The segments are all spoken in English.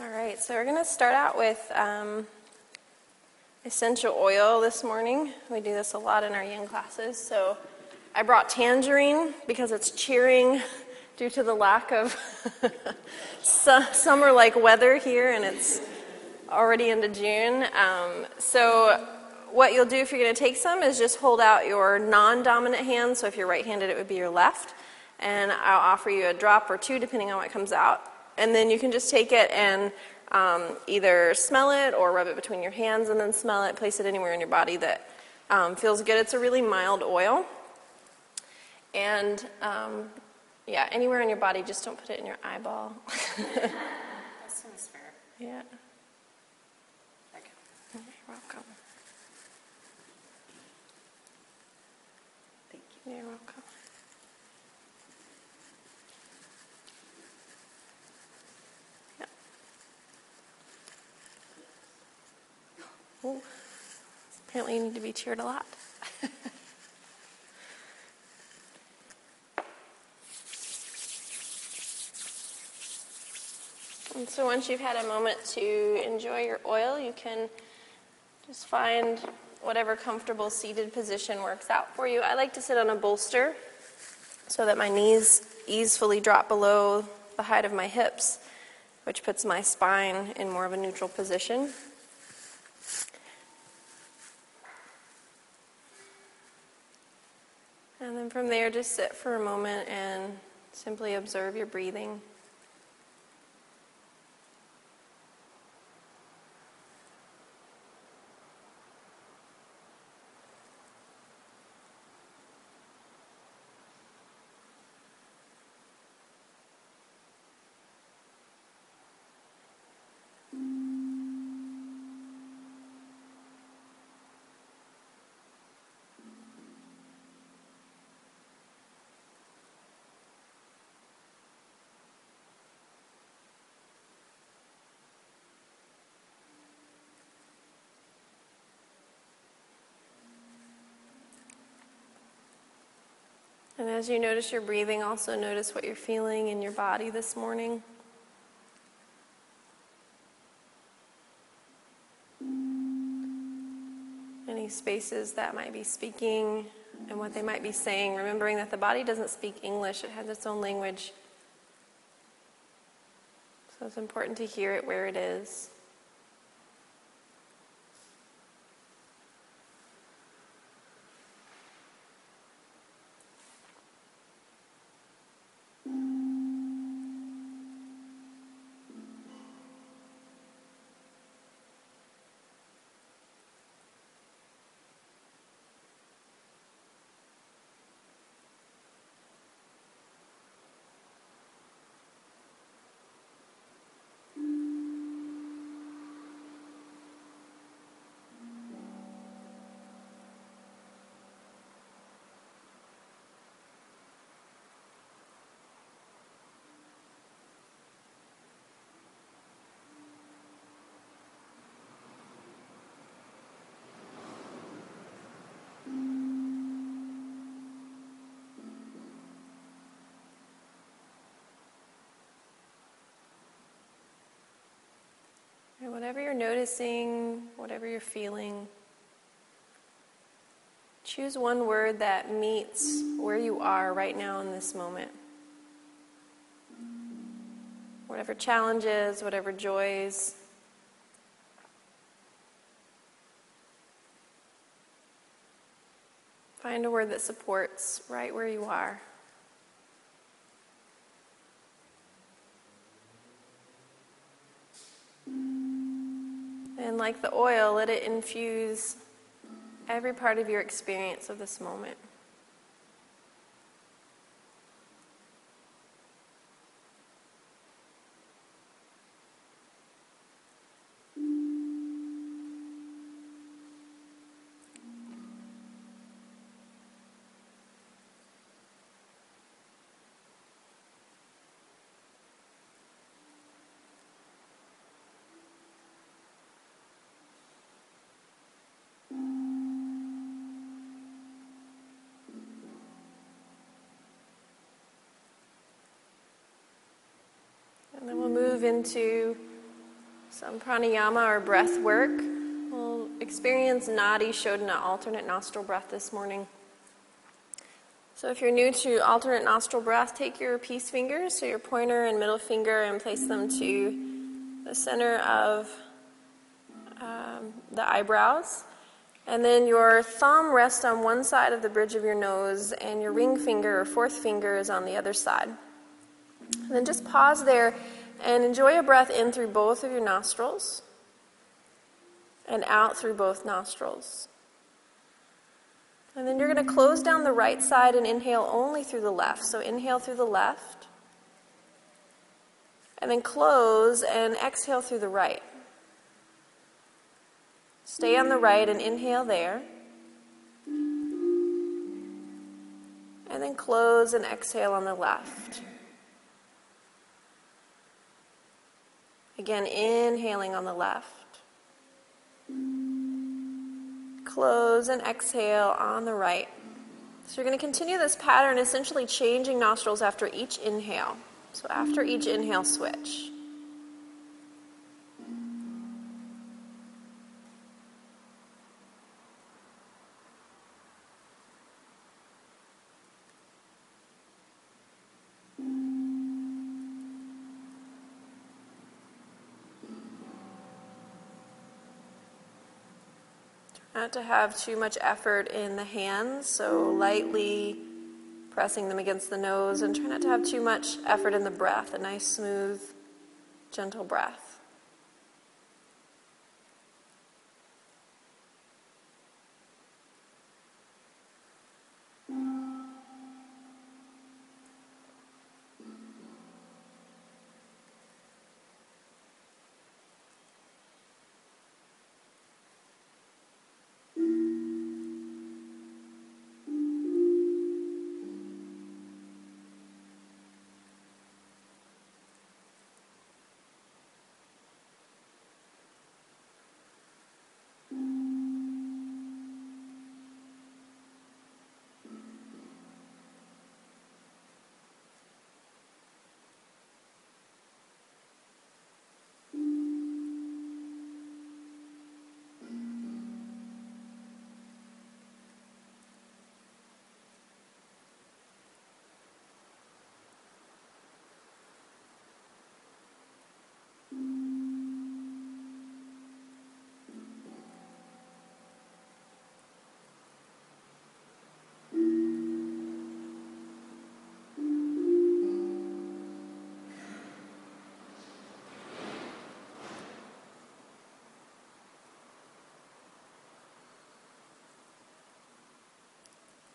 All right, so we're going to start out with um, essential oil this morning. We do this a lot in our yin classes. So I brought tangerine because it's cheering due to the lack of summer like weather here, and it's already into June. Um, so, what you'll do if you're going to take some is just hold out your non dominant hand. So, if you're right handed, it would be your left. And I'll offer you a drop or two depending on what comes out. And then you can just take it and um, either smell it or rub it between your hands and then smell it. Place it anywhere in your body that um, feels good. It's a really mild oil. And um, yeah, anywhere in your body, just don't put it in your eyeball. That fair. yeah. Okay. You're welcome. Thank you. You're welcome. Yeah. Apparently, you need to be cheered a lot. And so once you've had a moment to enjoy your oil, you can just find whatever comfortable seated position works out for you. I like to sit on a bolster so that my knees easily drop below the height of my hips, which puts my spine in more of a neutral position. And then from there, just sit for a moment and simply observe your breathing. And as you notice your breathing, also notice what you're feeling in your body this morning. Any spaces that might be speaking and what they might be saying, remembering that the body doesn't speak English, it has its own language. So it's important to hear it where it is. Whatever you're noticing, whatever you're feeling, choose one word that meets where you are right now in this moment. Whatever challenges, whatever joys. Find a word that supports right where you are. And like the oil, let it infuse every part of your experience of this moment. Move into some pranayama or breath work. We'll experience Nadi Shodhana, alternate nostril breath this morning. So, if you're new to alternate nostril breath, take your peace fingers, so your pointer and middle finger, and place them to the center of um, the eyebrows. And then your thumb rests on one side of the bridge of your nose, and your ring finger or fourth finger is on the other side. And then just pause there and enjoy a breath in through both of your nostrils and out through both nostrils. And then you're going to close down the right side and inhale only through the left. So inhale through the left. And then close and exhale through the right. Stay on the right and inhale there. And then close and exhale on the left. Again, inhaling on the left. Close and exhale on the right. So you're going to continue this pattern, essentially changing nostrils after each inhale. So after each inhale, switch. Not to have too much effort in the hands, so lightly pressing them against the nose, and try not to have too much effort in the breath, a nice, smooth, gentle breath.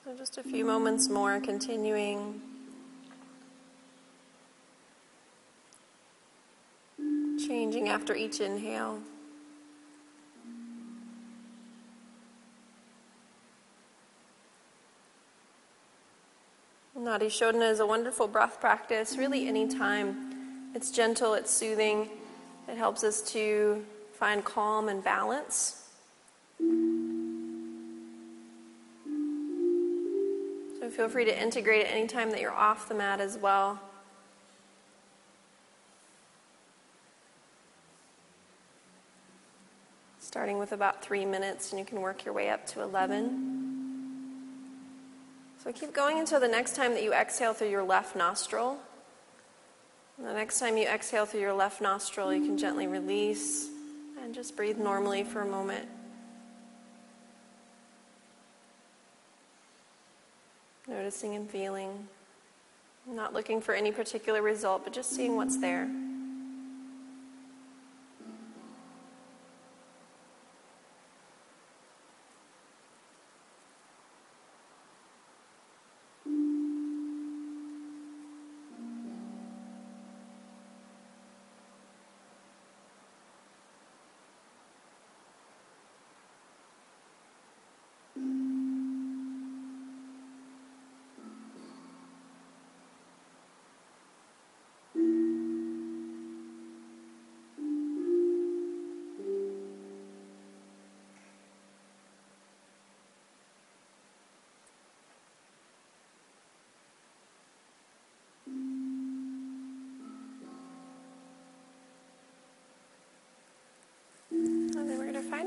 So just a few moments more, continuing. Changing after each inhale. Nadi Shodhana is a wonderful breath practice, really, anytime. It's gentle, it's soothing, it helps us to find calm and balance. Feel free to integrate it anytime that you're off the mat as well. Starting with about three minutes, and you can work your way up to 11. So keep going until the next time that you exhale through your left nostril. And the next time you exhale through your left nostril, you can gently release and just breathe normally for a moment. Noticing and feeling. Not looking for any particular result, but just seeing what's there.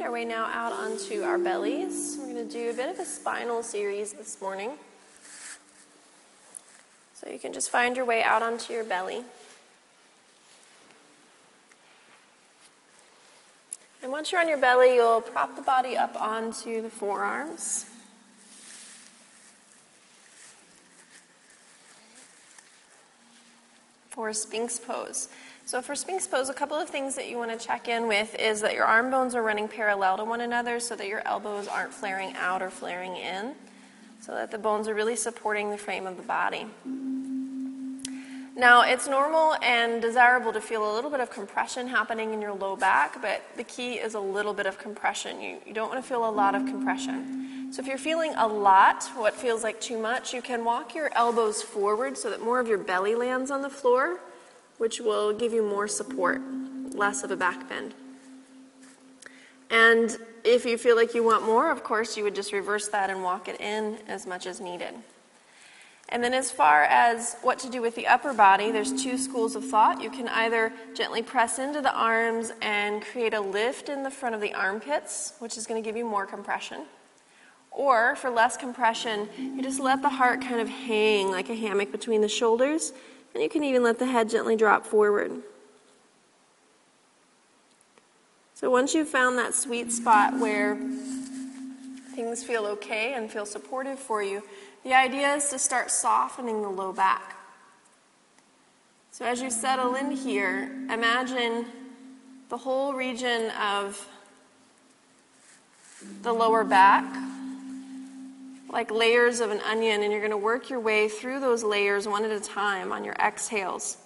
Our way now out onto our bellies. We're going to do a bit of a spinal series this morning. So you can just find your way out onto your belly. And once you're on your belly, you'll prop the body up onto the forearms. For Sphinx pose. So, for Sphinx pose, a couple of things that you want to check in with is that your arm bones are running parallel to one another so that your elbows aren't flaring out or flaring in, so that the bones are really supporting the frame of the body. Now, it's normal and desirable to feel a little bit of compression happening in your low back, but the key is a little bit of compression. You, you don't want to feel a lot of compression. So, if you're feeling a lot, what feels like too much, you can walk your elbows forward so that more of your belly lands on the floor, which will give you more support, less of a back bend. And if you feel like you want more, of course, you would just reverse that and walk it in as much as needed. And then, as far as what to do with the upper body, there's two schools of thought. You can either gently press into the arms and create a lift in the front of the armpits, which is going to give you more compression. Or, for less compression, you just let the heart kind of hang like a hammock between the shoulders, and you can even let the head gently drop forward. So, once you've found that sweet spot where things feel okay and feel supportive for you, the idea is to start softening the low back. So, as you settle in here, imagine the whole region of the lower back like layers of an onion, and you're going to work your way through those layers one at a time on your exhales.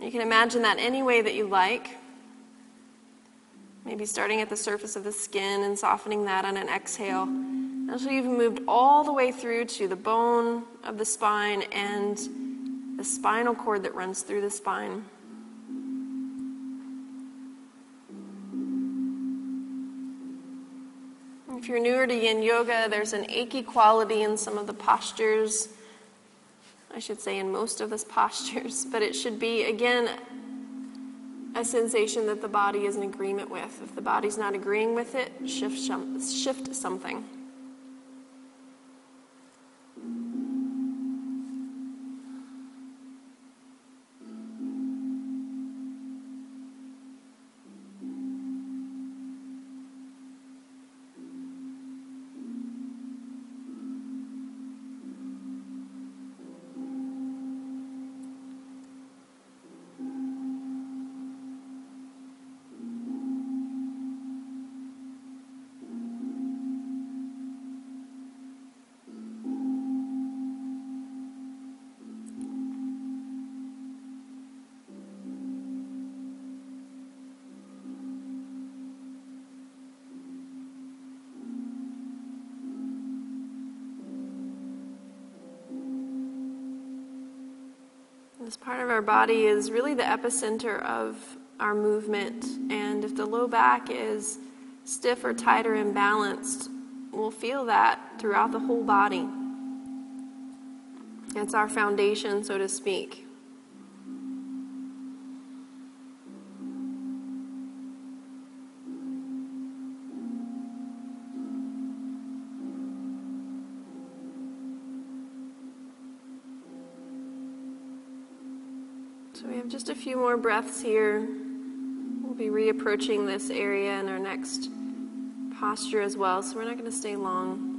You can imagine that any way that you like. Maybe starting at the surface of the skin and softening that on an exhale. Until you've moved all the way through to the bone of the spine and the spinal cord that runs through the spine. If you're newer to yin yoga, there's an achy quality in some of the postures. I should say, in most of the postures, but it should be, again, a sensation that the body is in agreement with. If the body's not agreeing with it, shift, shift something. This part of our body is really the epicenter of our movement, and if the low back is stiff or tight or imbalanced, we'll feel that throughout the whole body. It's our foundation, so to speak. Few more breaths here. We'll be reapproaching this area in our next posture as well, so we're not going to stay long.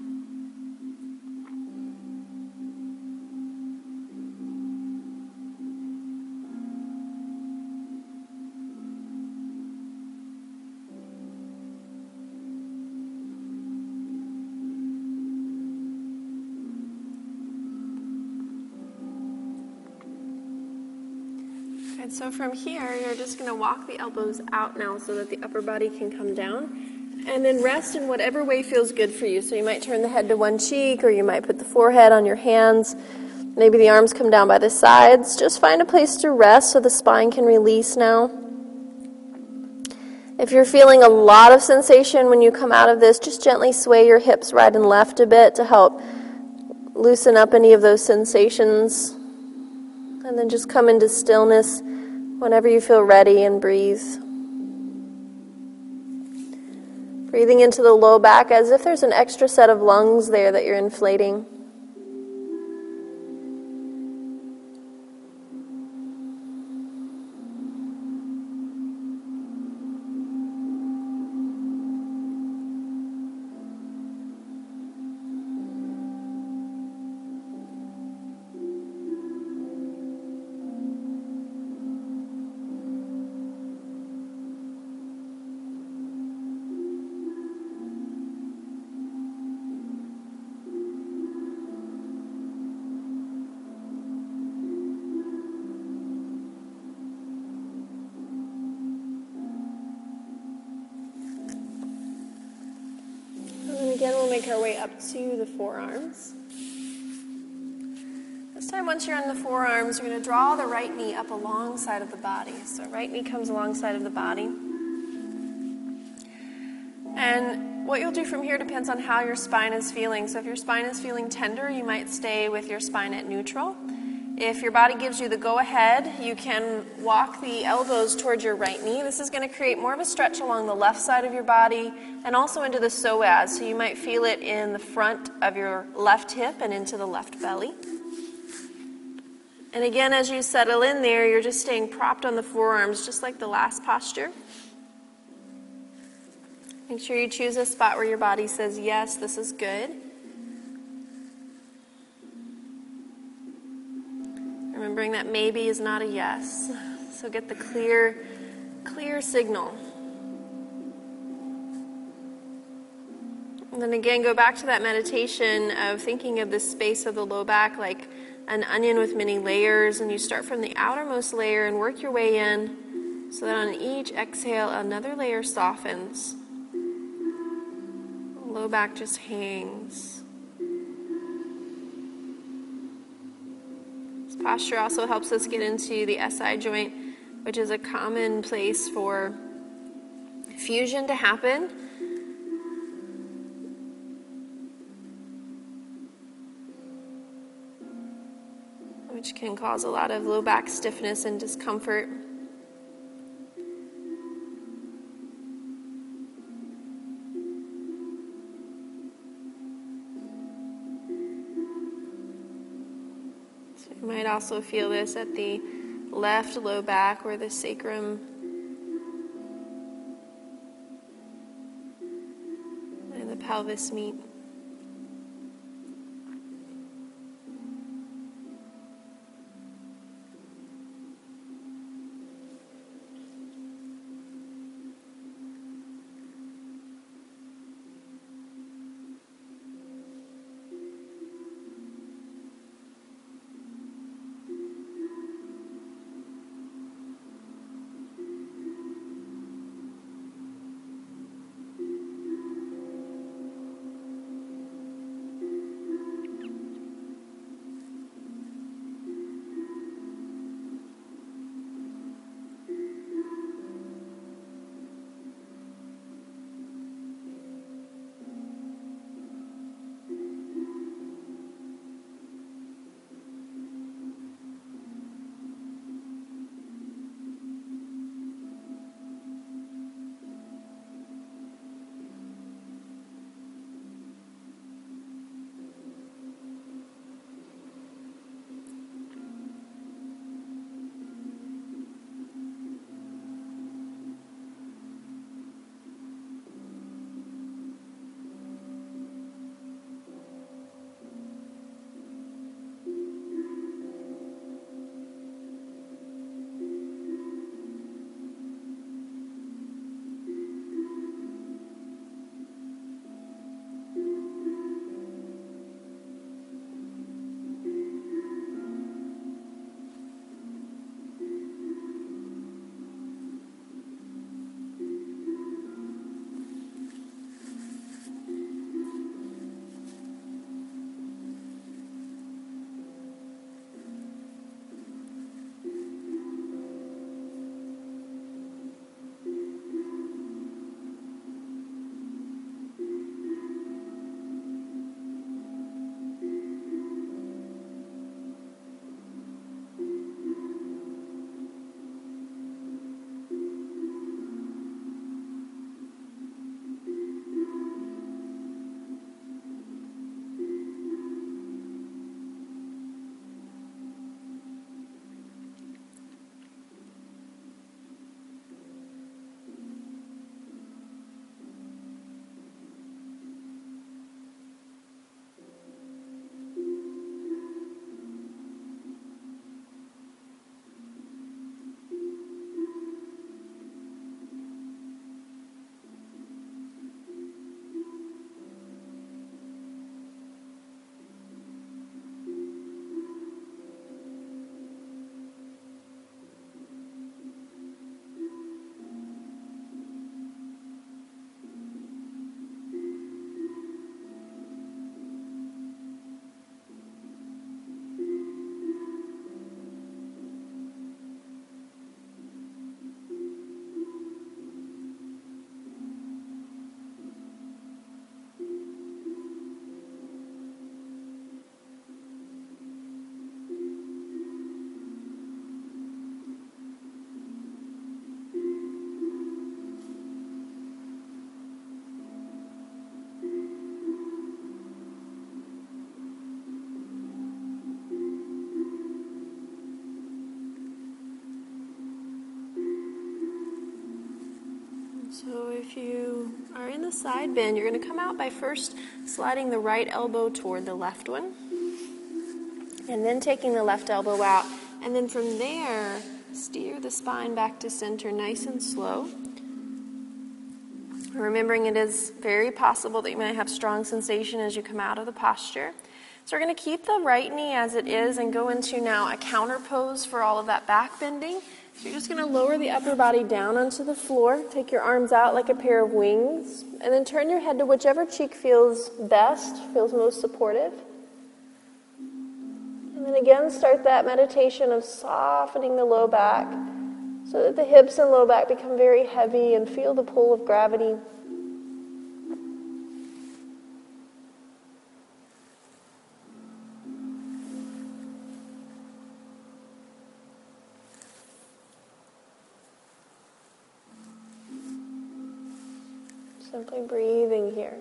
So from here, you're just going to walk the elbows out now so that the upper body can come down. And then rest in whatever way feels good for you. So you might turn the head to one cheek, or you might put the forehead on your hands. Maybe the arms come down by the sides. Just find a place to rest so the spine can release now. If you're feeling a lot of sensation when you come out of this, just gently sway your hips right and left a bit to help loosen up any of those sensations. And then just come into stillness whenever you feel ready and breathe. Breathing into the low back as if there's an extra set of lungs there that you're inflating. Forearms, you're going to draw the right knee up alongside of the body. So, right knee comes alongside of the body. And what you'll do from here depends on how your spine is feeling. So, if your spine is feeling tender, you might stay with your spine at neutral. If your body gives you the go ahead, you can walk the elbows towards your right knee. This is going to create more of a stretch along the left side of your body and also into the psoas. So you might feel it in the front of your left hip and into the left belly. And again, as you settle in there, you're just staying propped on the forearms, just like the last posture. Make sure you choose a spot where your body says, Yes, this is good. remembering that maybe is not a yes. So get the clear, clear signal. And then again, go back to that meditation of thinking of the space of the low back like an onion with many layers, and you start from the outermost layer and work your way in so that on each exhale, another layer softens. Low back just hangs. This posture also helps us get into the SI joint, which is a common place for fusion to happen. Which can cause a lot of low back stiffness and discomfort. So you might also feel this at the left low back where the sacrum and the pelvis meet. If you are in the side bend, you're going to come out by first sliding the right elbow toward the left one, and then taking the left elbow out. And then from there, steer the spine back to center nice and slow. Remembering it is very possible that you might have strong sensation as you come out of the posture. So we're going to keep the right knee as it is and go into now a counter pose for all of that back bending. So you're just going to lower the upper body down onto the floor. Take your arms out like a pair of wings. And then turn your head to whichever cheek feels best, feels most supportive. And then again, start that meditation of softening the low back so that the hips and low back become very heavy and feel the pull of gravity. Breathing here.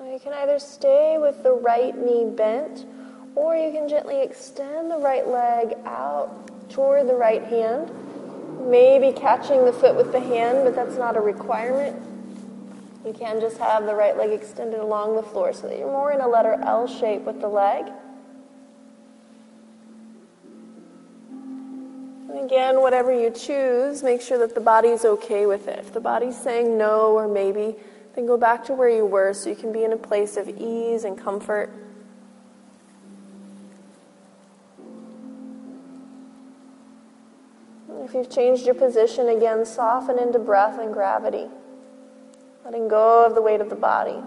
Now you can either stay with the right knee bent, or you can gently extend the right leg out toward the right hand. Maybe catching the foot with the hand, but that's not a requirement. You can just have the right leg extended along the floor so that you're more in a letter L shape with the leg. And again, whatever you choose, make sure that the body's okay with it. If the body's saying no or maybe, then go back to where you were so you can be in a place of ease and comfort. If you've changed your position again, soften into breath and gravity, letting go of the weight of the body.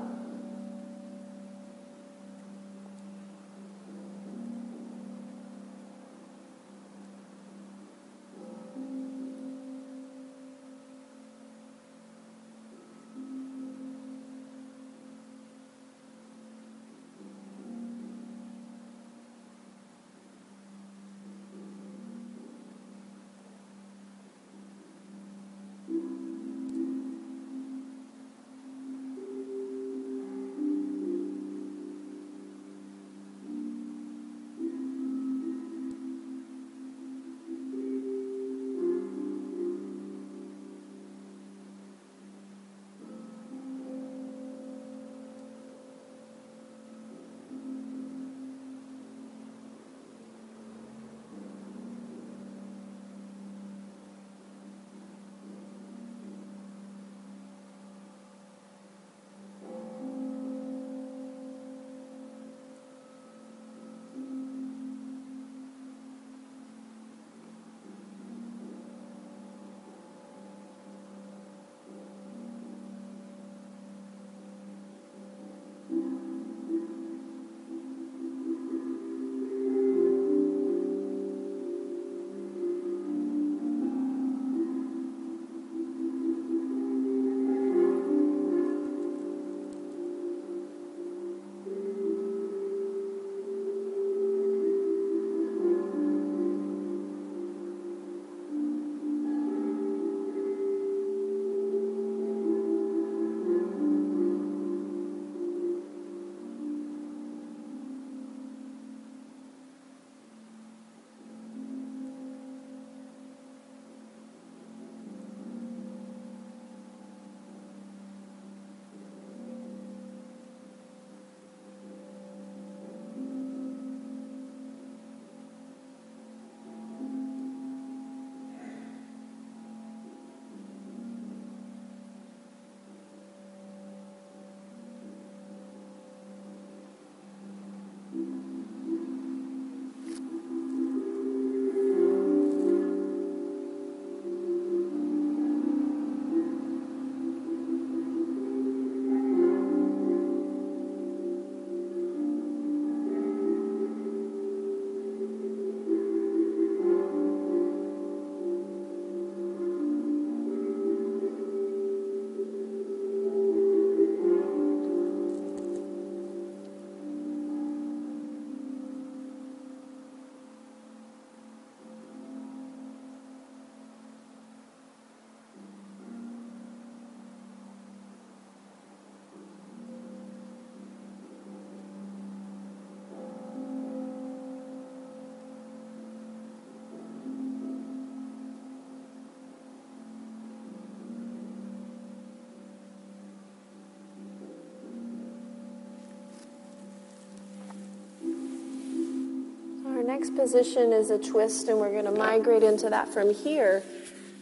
Next position is a twist, and we're going to migrate into that from here.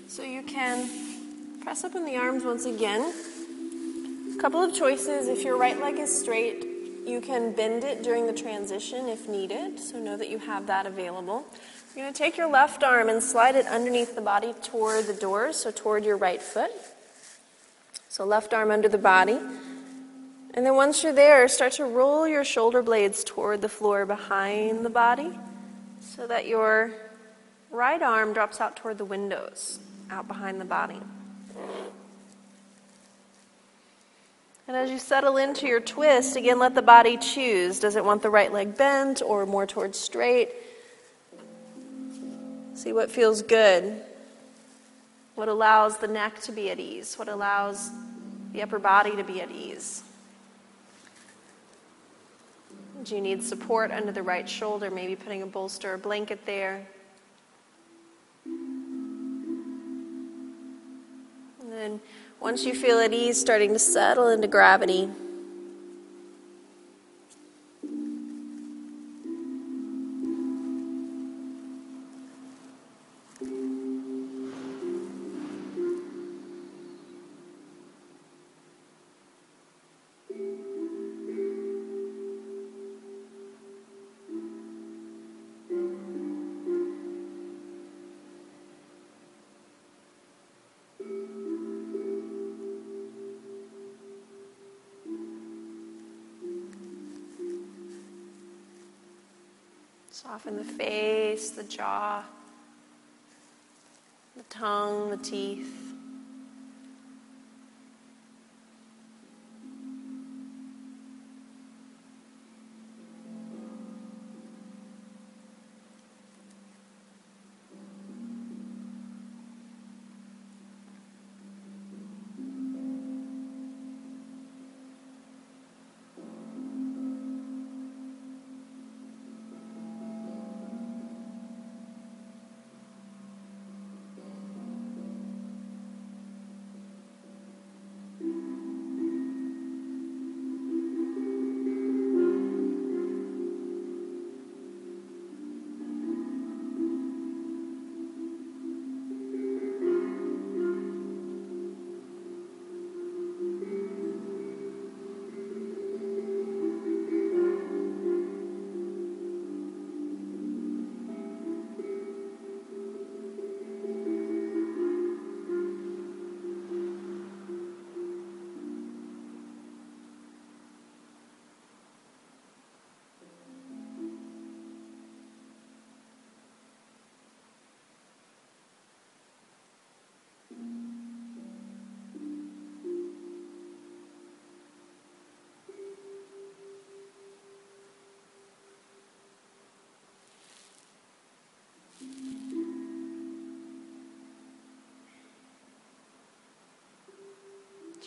So you can press up in the arms once again. A couple of choices. If your right leg is straight, you can bend it during the transition if needed, so know that you have that available. You're going to take your left arm and slide it underneath the body toward the doors, so toward your right foot. So left arm under the body. And then once you're there, start to roll your shoulder blades toward the floor behind the body so that your right arm drops out toward the windows, out behind the body. And as you settle into your twist, again, let the body choose. Does it want the right leg bent or more towards straight? See what feels good. What allows the neck to be at ease? What allows the upper body to be at ease? Do you need support under the right shoulder? Maybe putting a bolster or blanket there. And then once you feel at ease, starting to settle into gravity. Soften the face, the jaw, the tongue, the teeth.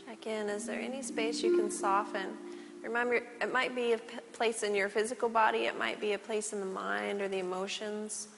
Check in. Is there any space you can soften? Remember, it might be a place in your physical body, it might be a place in the mind or the emotions.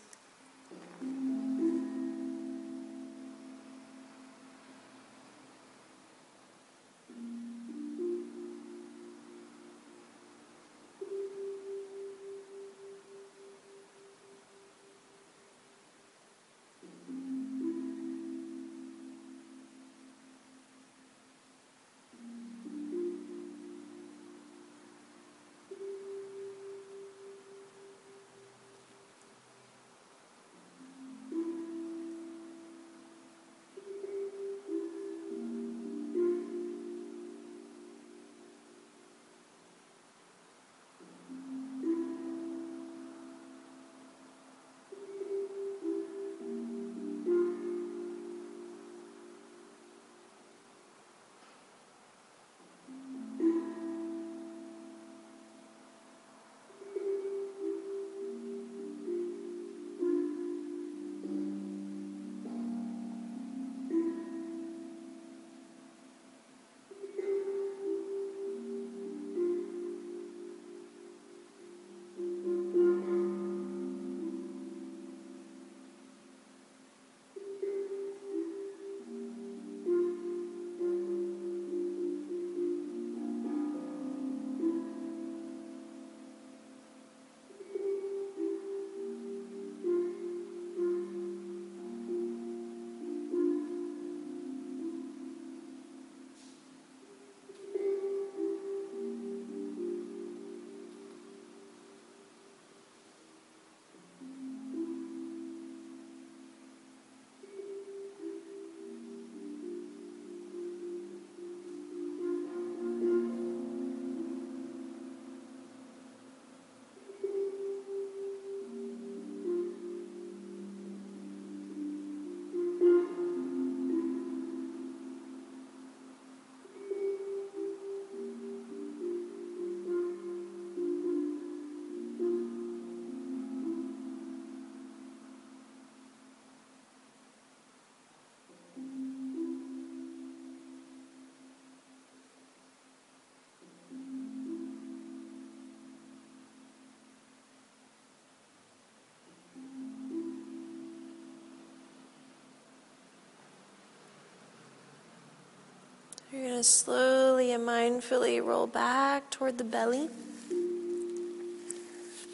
Going to slowly and mindfully roll back toward the belly.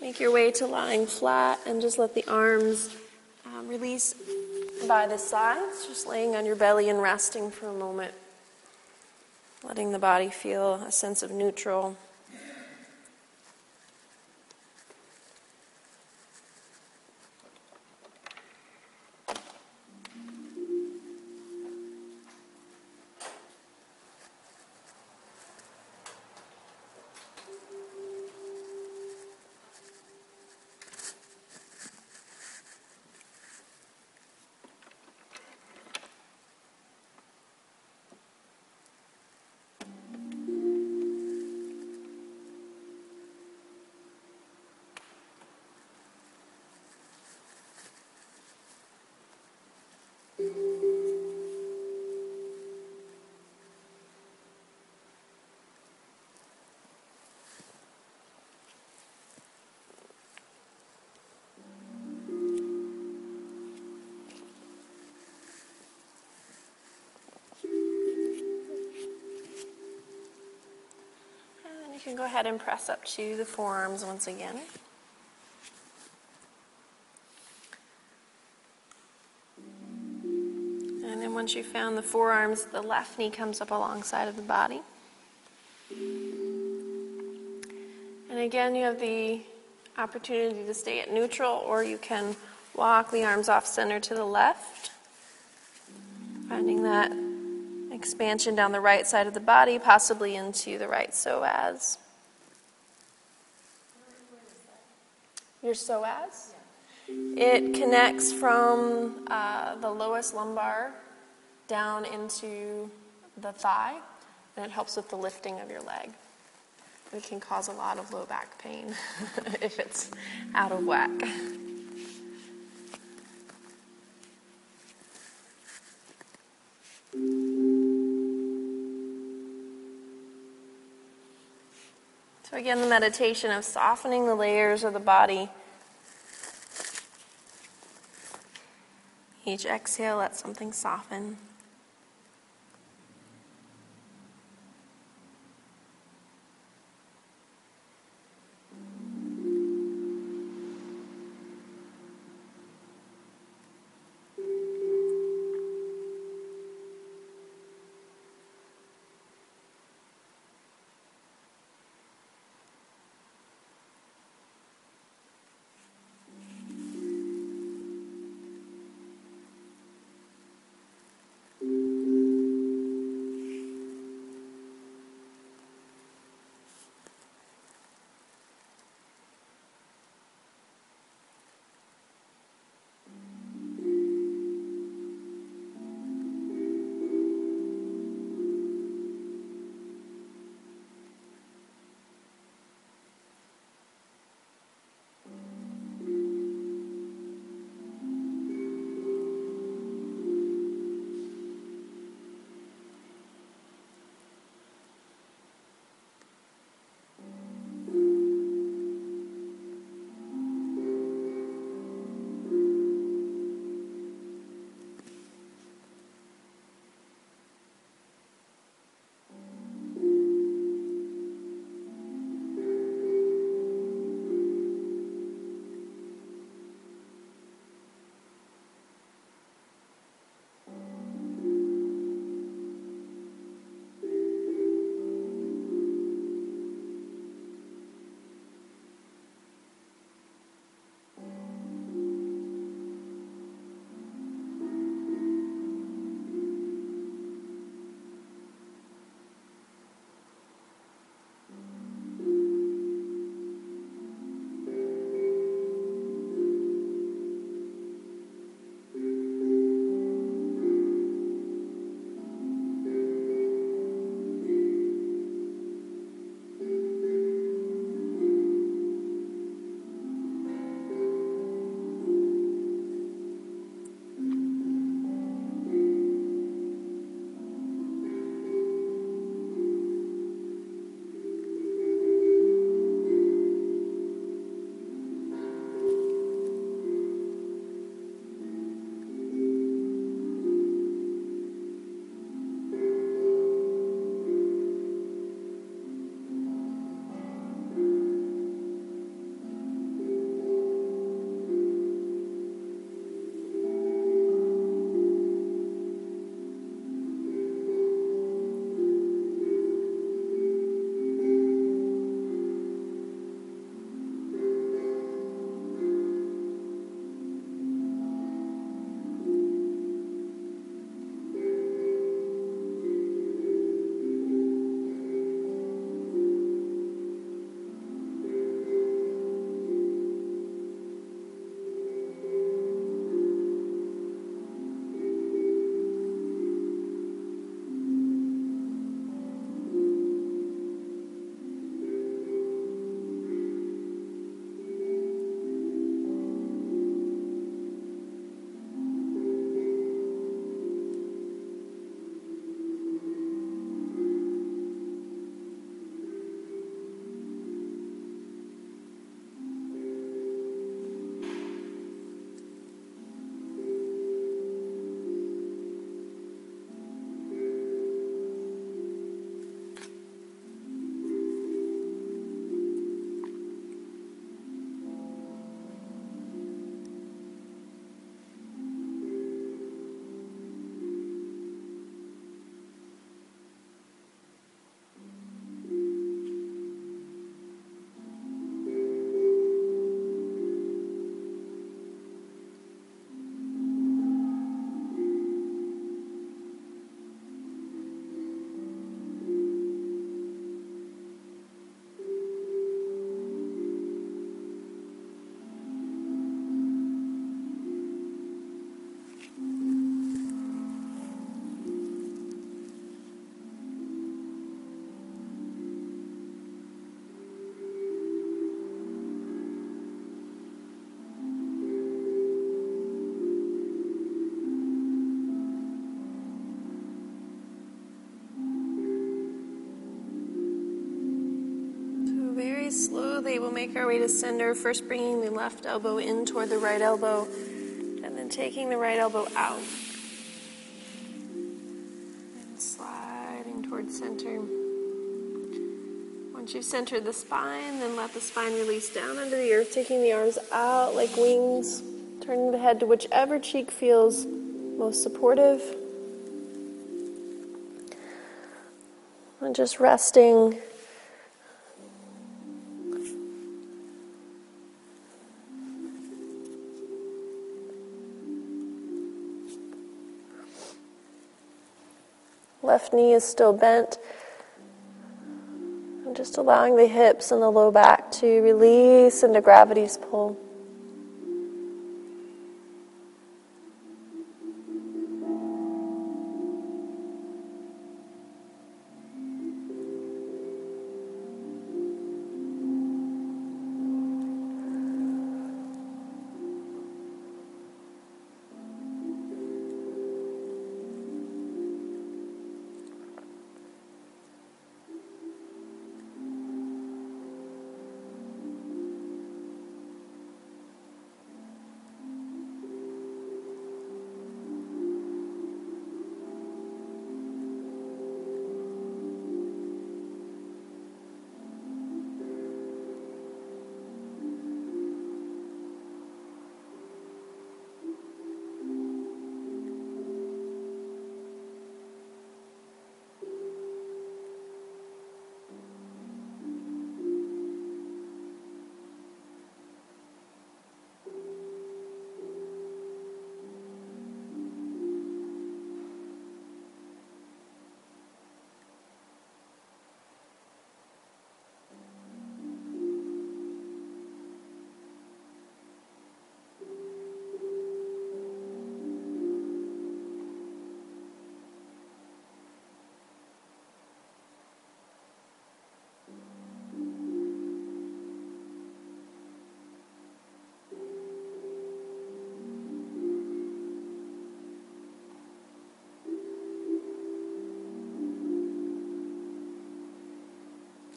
Make your way to lying flat and just let the arms um, release by the sides, just laying on your belly and resting for a moment. Letting the body feel a sense of neutral. And go ahead and press up to the forearms once again. And then once you've found the forearms, the left knee comes up alongside of the body. And again, you have the opportunity to stay at neutral, or you can walk the arms off center to the left, finding that expansion down the right side of the body, possibly into the right psoas. Your psoas? It connects from uh, the lowest lumbar down into the thigh, and it helps with the lifting of your leg. It can cause a lot of low back pain if it's out of whack. So, again, the meditation of softening the layers of the body. Each exhale, let something soften. Slowly we'll make our way to center, first bringing the left elbow in toward the right elbow, and then taking the right elbow out. And sliding toward center. Once you've centered the spine, then let the spine release down under the earth, taking the arms out like wings, turning the head to whichever cheek feels most supportive. And just resting. Left knee is still bent. And just allowing the hips and the low back to release into gravity's pull.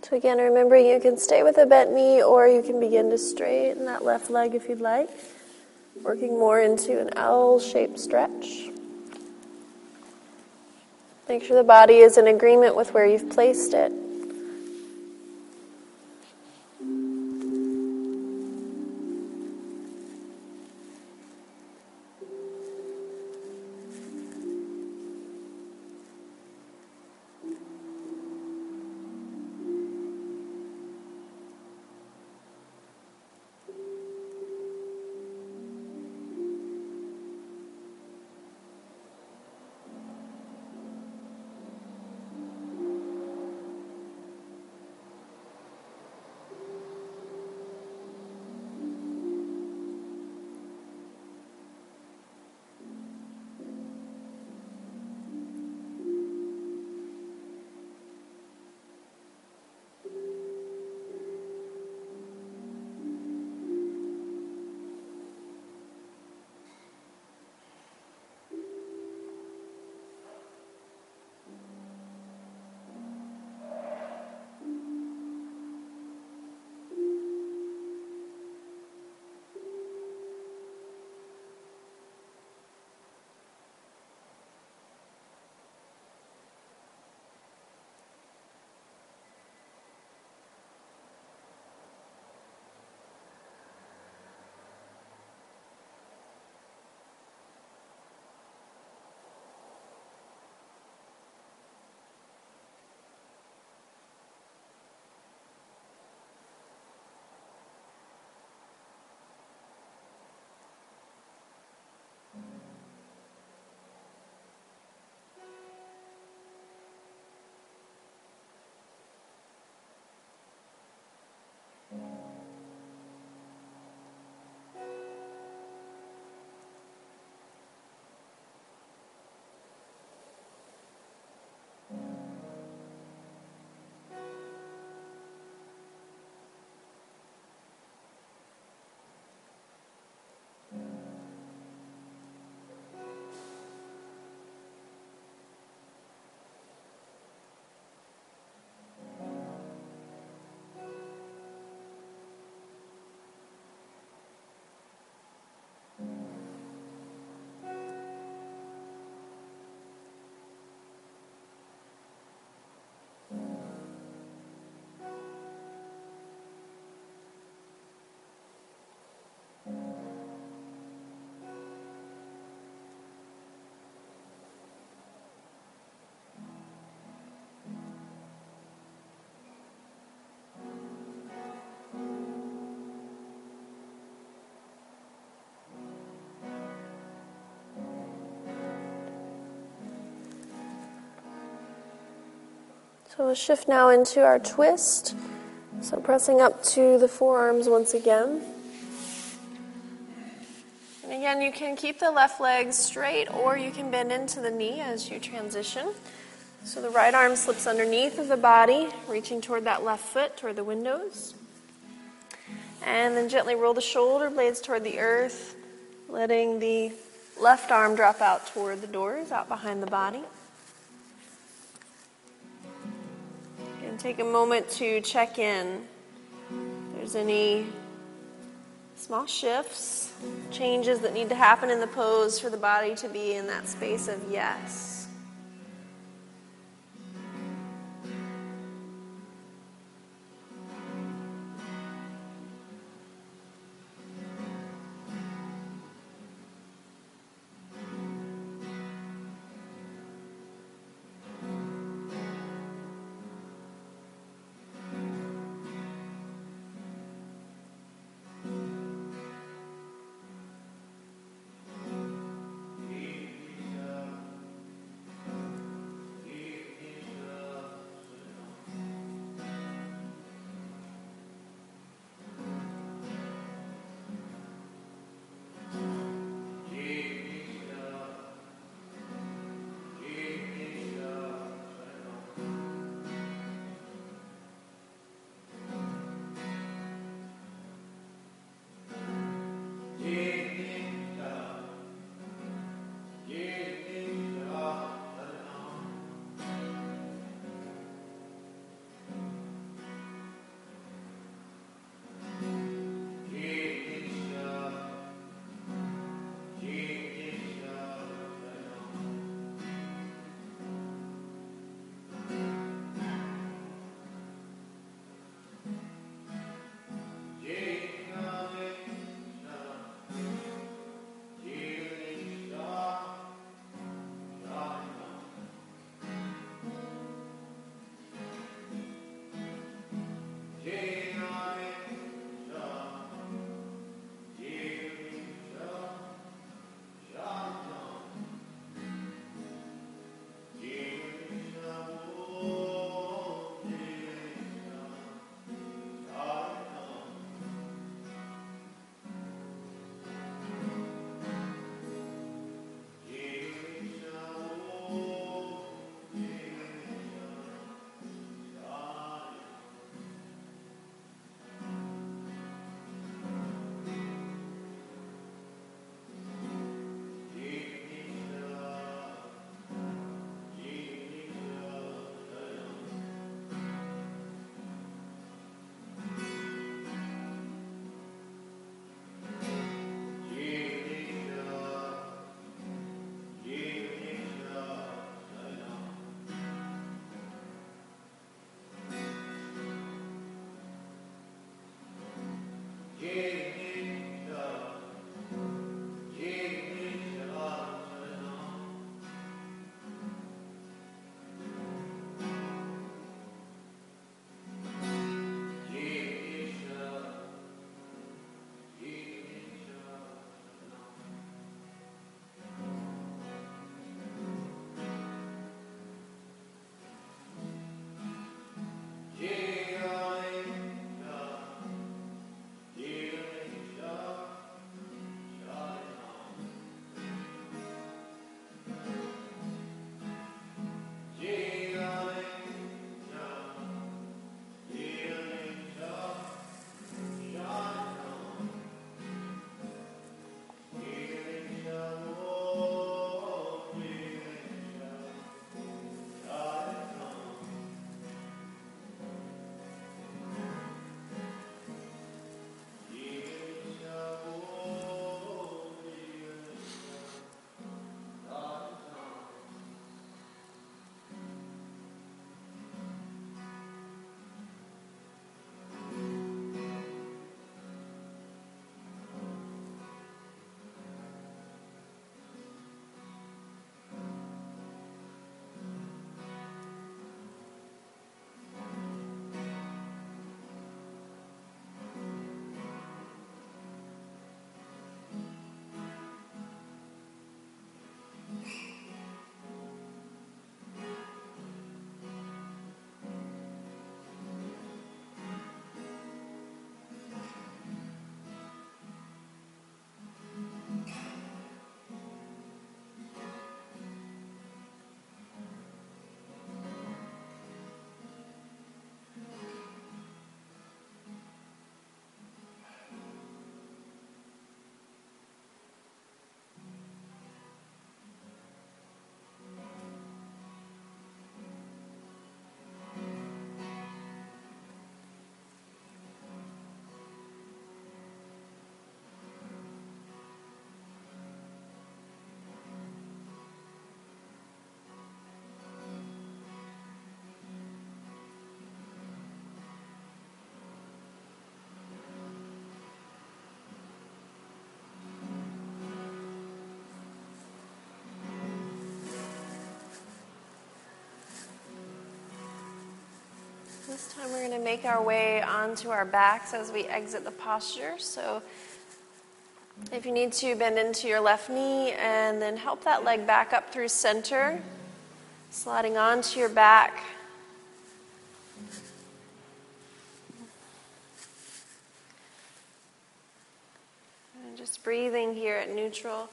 So, again, remembering you can stay with a bent knee or you can begin to straighten that left leg if you'd like, working more into an L shaped stretch. Make sure the body is in agreement with where you've placed it. So we'll shift now into our twist. So pressing up to the forearms once again. And again, you can keep the left leg straight or you can bend into the knee as you transition. So the right arm slips underneath of the body, reaching toward that left foot, toward the windows. And then gently roll the shoulder blades toward the earth, letting the left arm drop out toward the doors, out behind the body. And take a moment to check in. If there's any small shifts, changes that need to happen in the pose for the body to be in that space of yes. This time we're going to make our way onto our backs as we exit the posture. So if you need to, bend into your left knee and then help that leg back up through center, sliding onto your back. And just breathing here at neutral.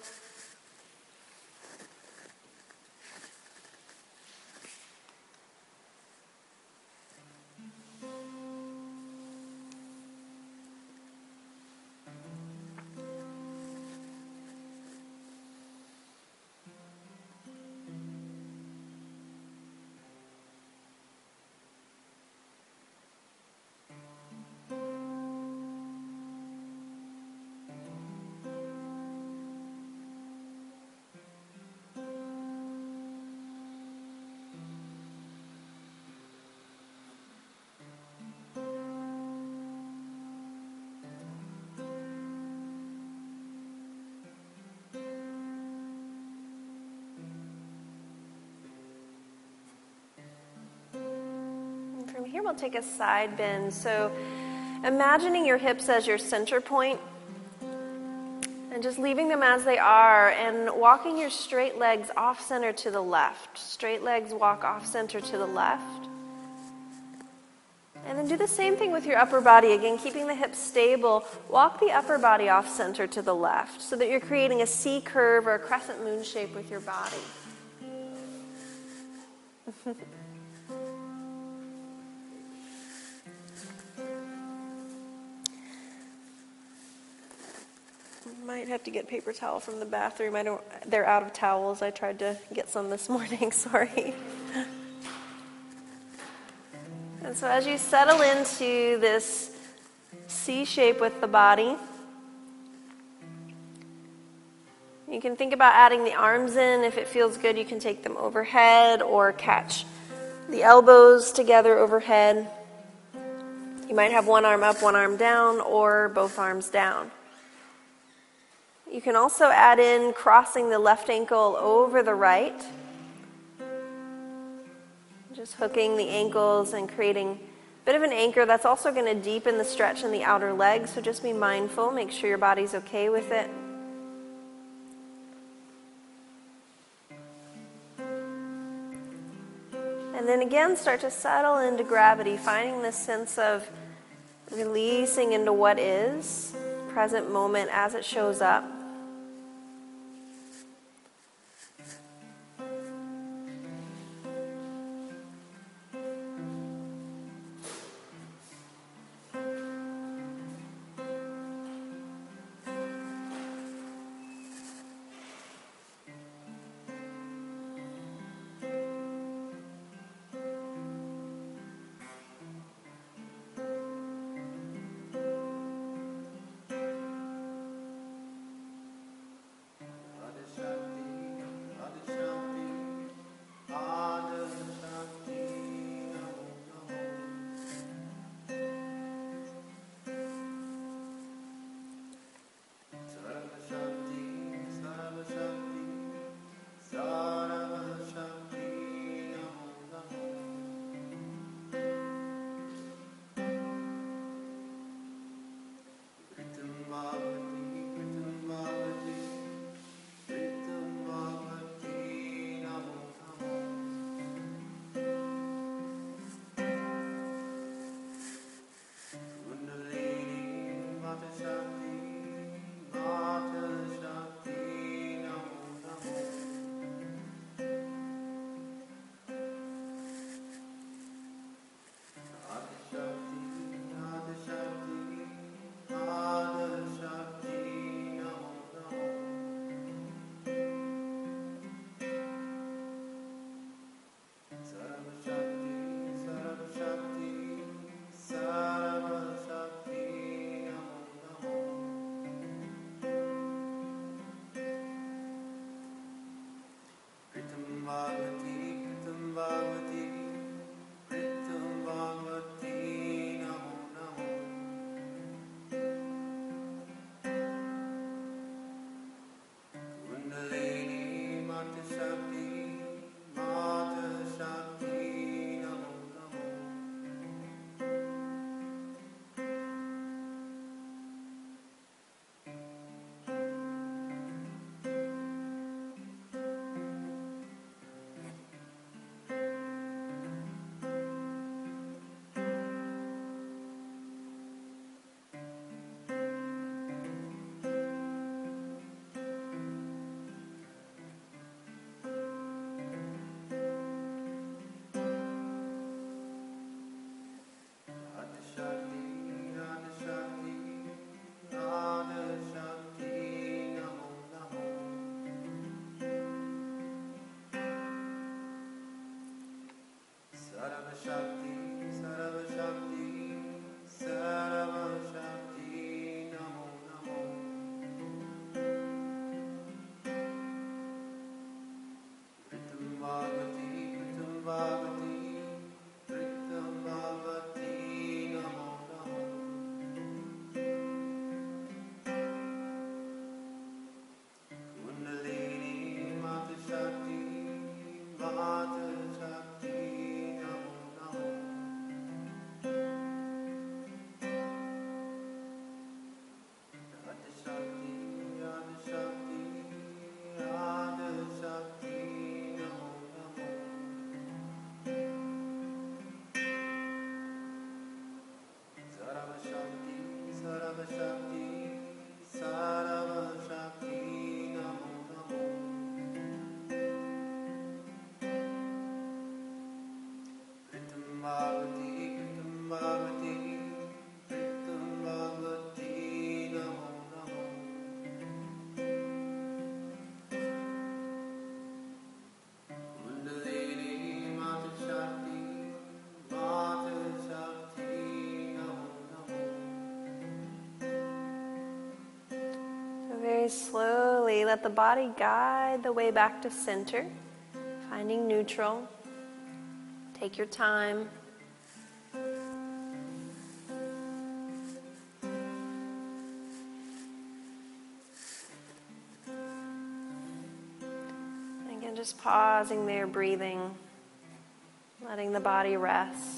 From here, we'll take a side bend. So, imagining your hips as your center point and just leaving them as they are and walking your straight legs off center to the left. Straight legs walk off center to the left. And then do the same thing with your upper body. Again, keeping the hips stable. Walk the upper body off center to the left so that you're creating a C curve or a crescent moon shape with your body. Might have to get paper towel from the bathroom. I don't. They're out of towels. I tried to get some this morning. Sorry. And so as you settle into this C shape with the body, you can think about adding the arms in. If it feels good, you can take them overhead or catch the elbows together overhead. You might have one arm up, one arm down, or both arms down. You can also add in crossing the left ankle over the right. Just hooking the ankles and creating a bit of an anchor that's also going to deepen the stretch in the outer leg. So just be mindful, make sure your body's okay with it. And then again, start to settle into gravity, finding this sense of releasing into what is, present moment as it shows up. Slowly let the body guide the way back to center, finding neutral. Take your time. Again, just pausing there, breathing, letting the body rest.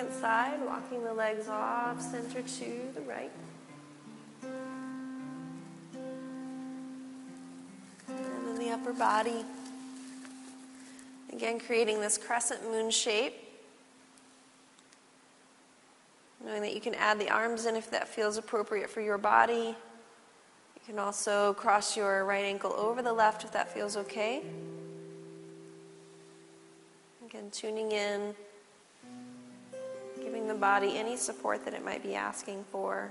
Second side, walking the legs off center to the right. And then the upper body. Again, creating this crescent moon shape. Knowing that you can add the arms in if that feels appropriate for your body. You can also cross your right ankle over the left if that feels okay. Again, tuning in, body any support that it might be asking for.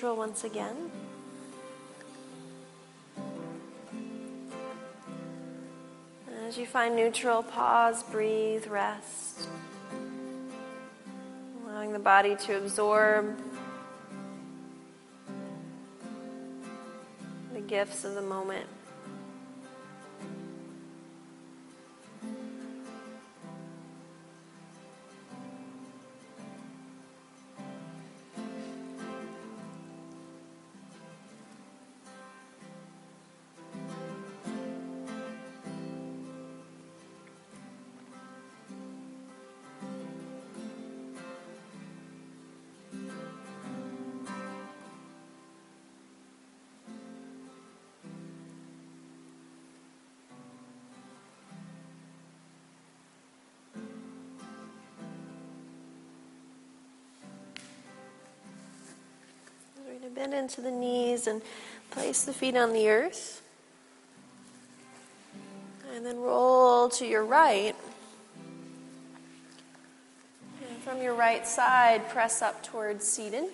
Neutral once again. As you find neutral, pause, breathe, rest. Allowing the body to absorb the gifts of the moment. Into the knees and place the feet on the earth. And then roll to your right. And from your right side, press up towards seated.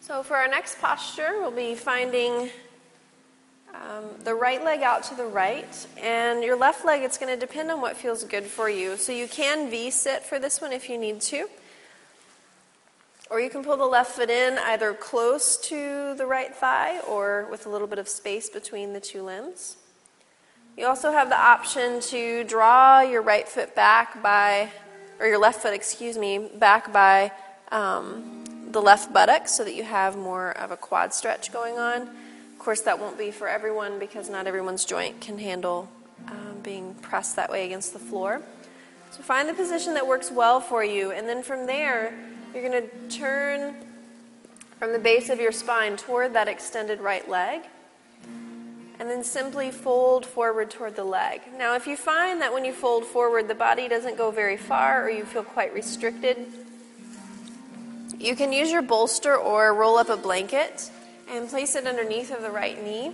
So, for our next posture, we'll be finding um, the right leg out to the right, and your left leg, it's going to depend on what feels good for you. So, you can V sit for this one if you need to. Or you can pull the left foot in either close to the right thigh or with a little bit of space between the two limbs. You also have the option to draw your right foot back by, or your left foot, excuse me, back by um, the left buttock so that you have more of a quad stretch going on. Of course, that won't be for everyone because not everyone's joint can handle um, being pressed that way against the floor. So find the position that works well for you, and then from there, you're going to turn from the base of your spine toward that extended right leg. And then simply fold forward toward the leg. Now, if you find that when you fold forward, the body doesn't go very far or you feel quite restricted, you can use your bolster or roll up a blanket and place it underneath of the right knee.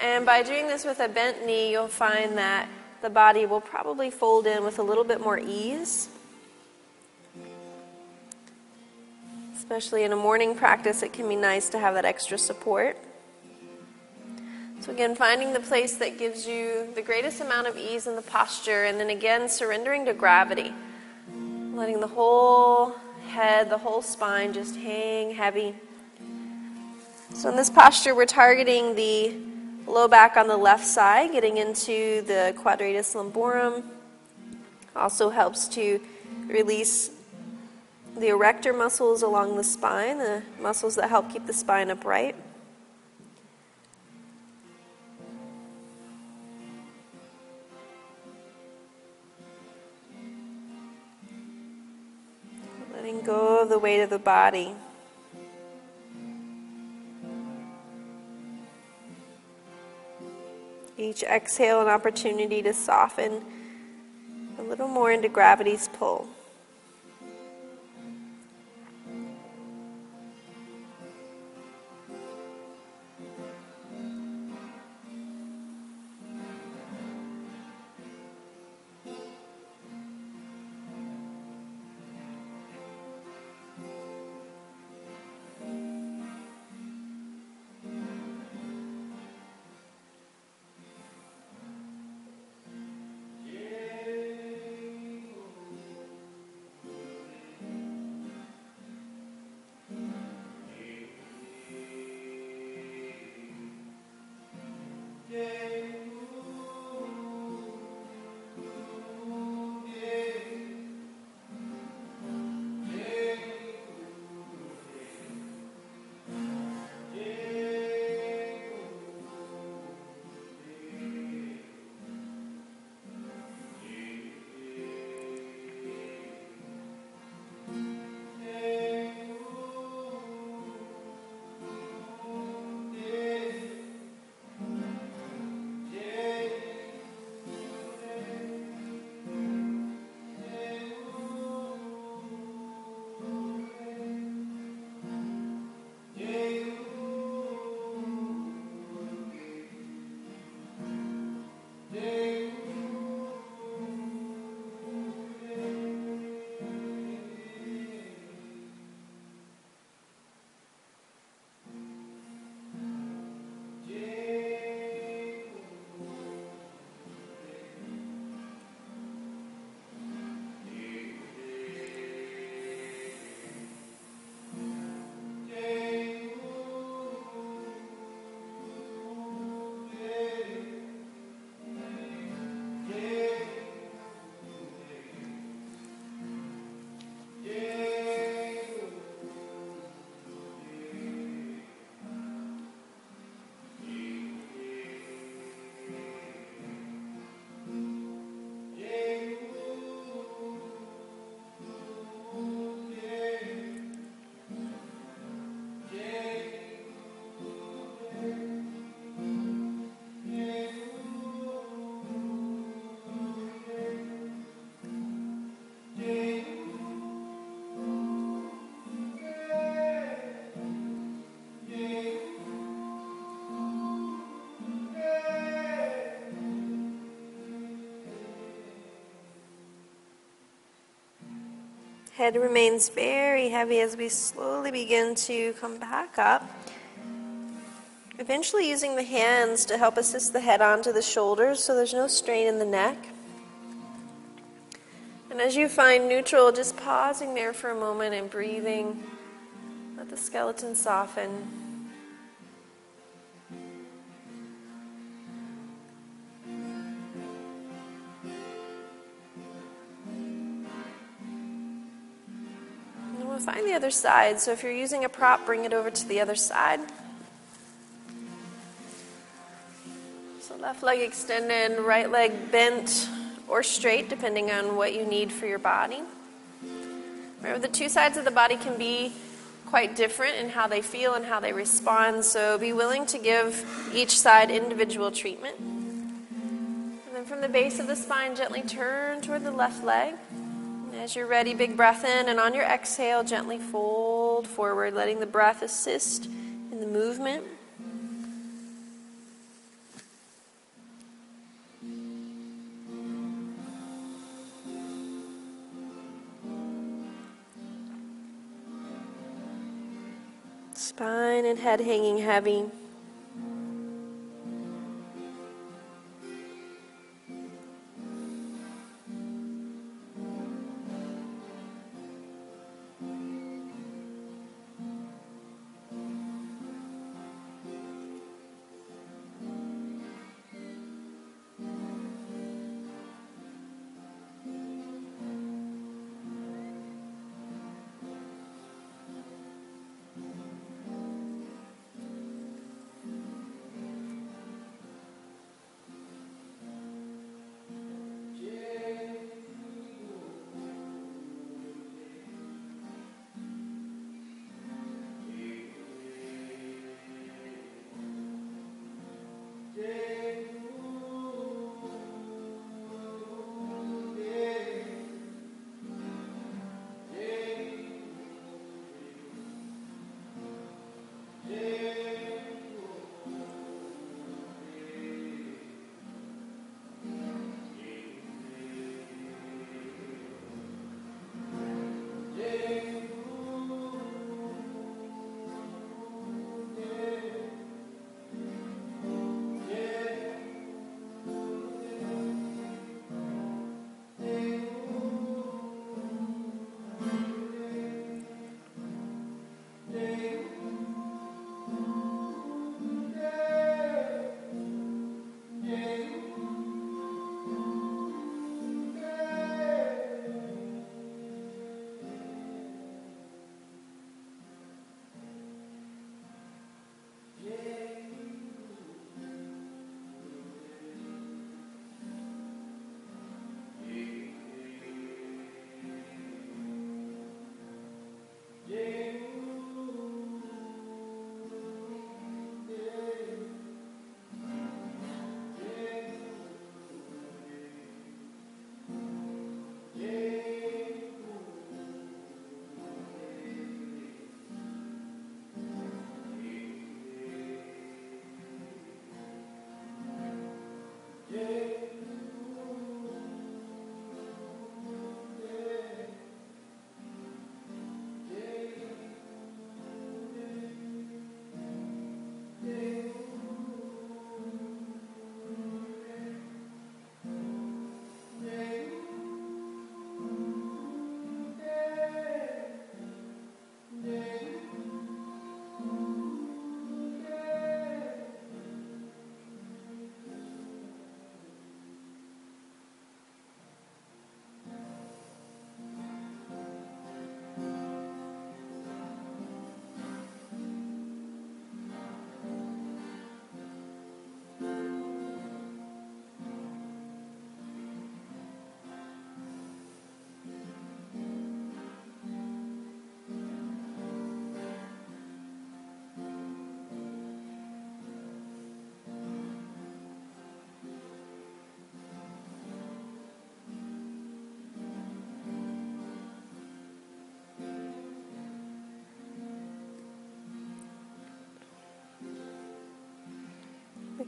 And by doing this with a bent knee, you'll find that the body will probably fold in with a little bit more ease. Especially in a morning practice, it can be nice to have that extra support. So, again, finding the place that gives you the greatest amount of ease in the posture, and then again, surrendering to gravity. Letting the whole head, the whole spine just hang heavy. So, in this posture, we're targeting the low back on the left side, getting into the quadratus lumborum. Also helps to release the erector muscles along the spine, the muscles that help keep the spine upright. Letting go of the weight of the body. Each exhale, an opportunity to soften a little more into gravity's pull. Head remains very heavy as we slowly begin to come back up. Eventually, using the hands to help assist the head onto the shoulders so there's no strain in the neck. And as you find neutral, just pausing there for a moment and breathing. Let the skeleton soften. Other side. So if you're using a prop, bring it over to the other side. So left leg extended, right leg bent or straight, depending on what you need for your body. Remember, the two sides of the body can be quite different in how they feel and how they respond, so be willing to give each side individual treatment. And then from the base of the spine, gently turn toward the left leg. As you're ready, big breath in, and on your exhale, gently fold forward, letting the breath assist in the movement. Spine and head hanging heavy.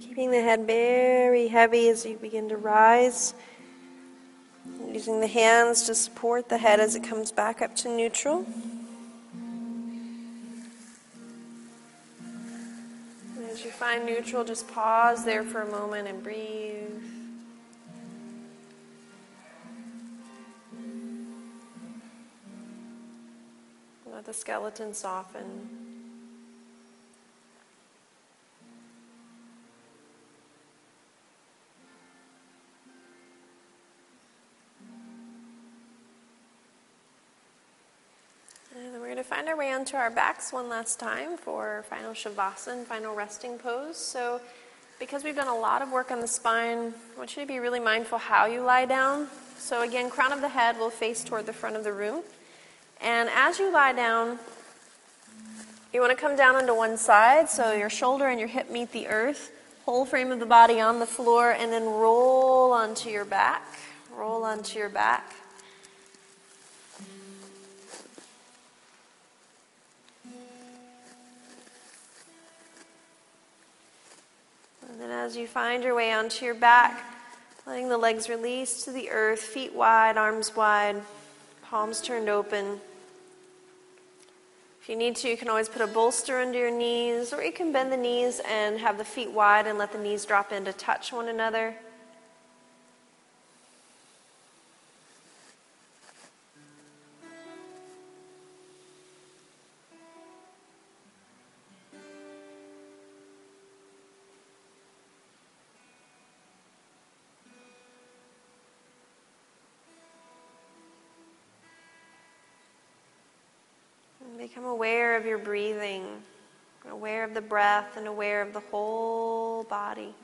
Keeping the head very heavy as you begin to rise. Using the hands to support the head as it comes back up to neutral. And as you find neutral, just pause there for a moment and breathe. Let the skeleton soften. Onto our backs one last time for final Shavasana, final resting pose. So, because we've done a lot of work on the spine, I want you to be really mindful how you lie down. So, again, crown of the head will face toward the front of the room. And as you lie down, you want to come down onto one side so your shoulder and your hip meet the earth, whole frame of the body on the floor, and then roll onto your back. Roll onto your back. As you find your way onto your back, letting the legs release to the earth, feet wide, arms wide, palms turned open. If you need to, you can always put a bolster under your knees, or you can bend the knees and have the feet wide and let the knees drop in to touch one another. Become aware of your breathing, aware of the breath, and aware of the whole body.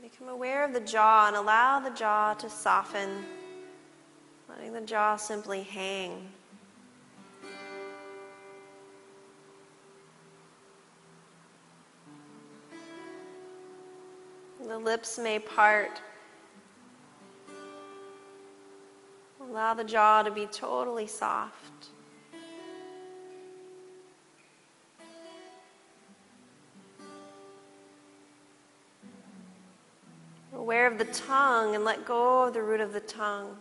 Become aware of the jaw and allow the jaw to soften, letting the jaw simply hang. The lips may part. Allow the jaw to be totally soft. Aware of the tongue and let go of the root of the tongue.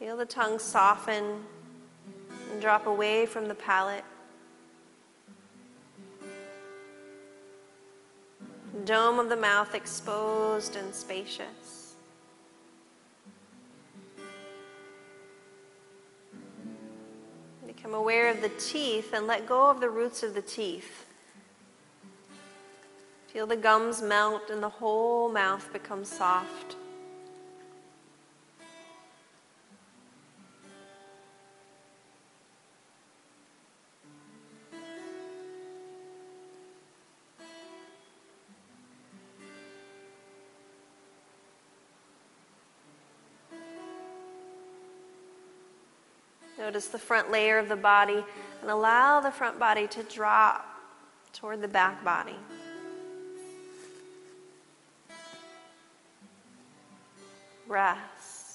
Feel the tongue soften and drop away from the palate. Dome of the mouth exposed and spacious. Become aware of the teeth and let go of the roots of the teeth. Feel the gums melt and the whole mouth become soft. Notice the front layer of the body and allow the front body to drop toward the back body. Rest.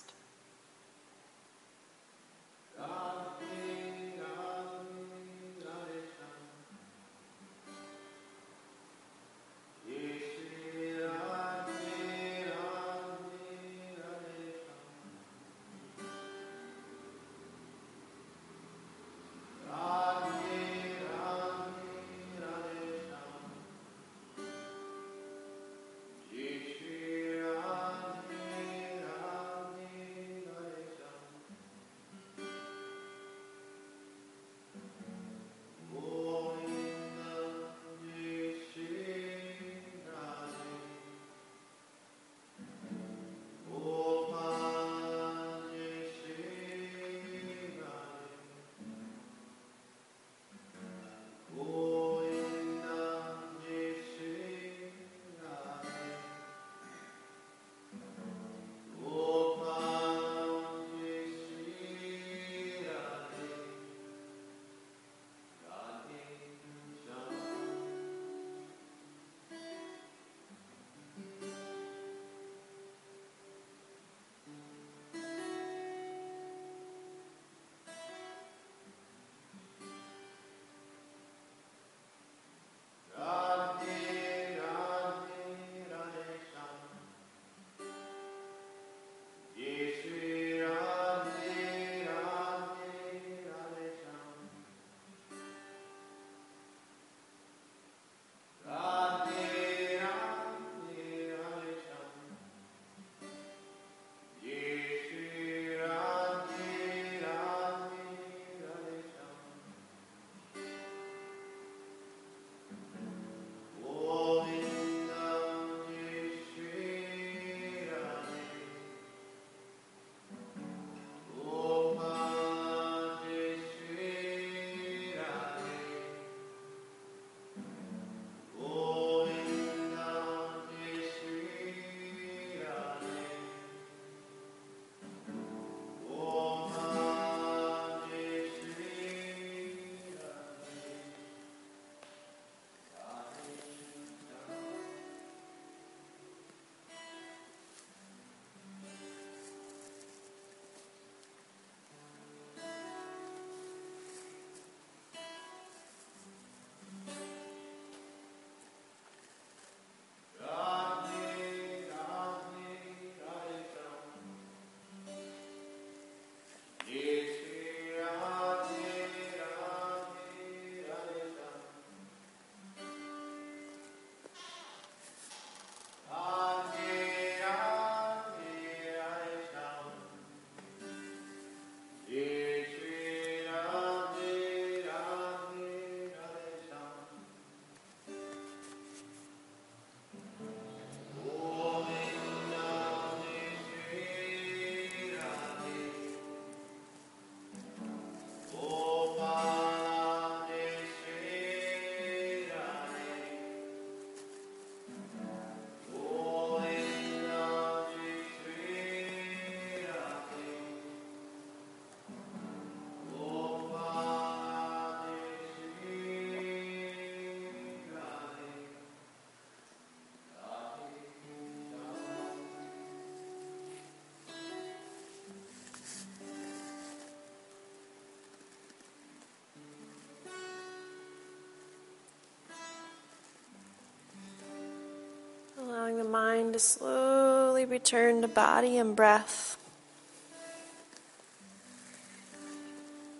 To slowly return to body and breath.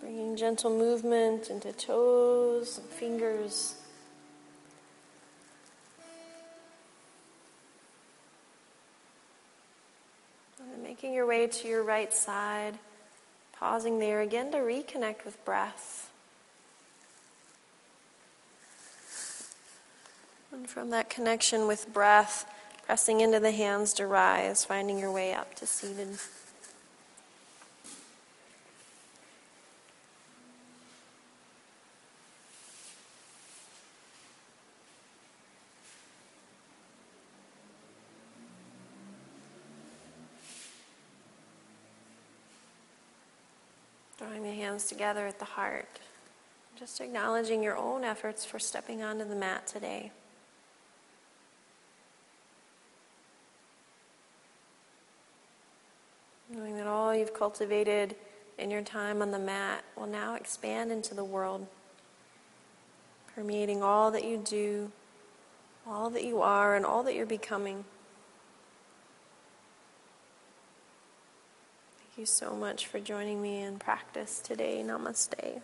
Bringing gentle movement into toes and fingers. And making your way to your right side, pausing there again to reconnect with breath. And from that connection with breath, pressing into the hands to rise, finding your way up to seated. Drawing the hands together at the heart. Just acknowledging your own efforts for stepping onto the mat today. Knowing that all you've cultivated in your time on the mat will now expand into the world, permeating all that you do, all that you are, and all that you're becoming. Thank you so much for joining me in practice today. Namaste.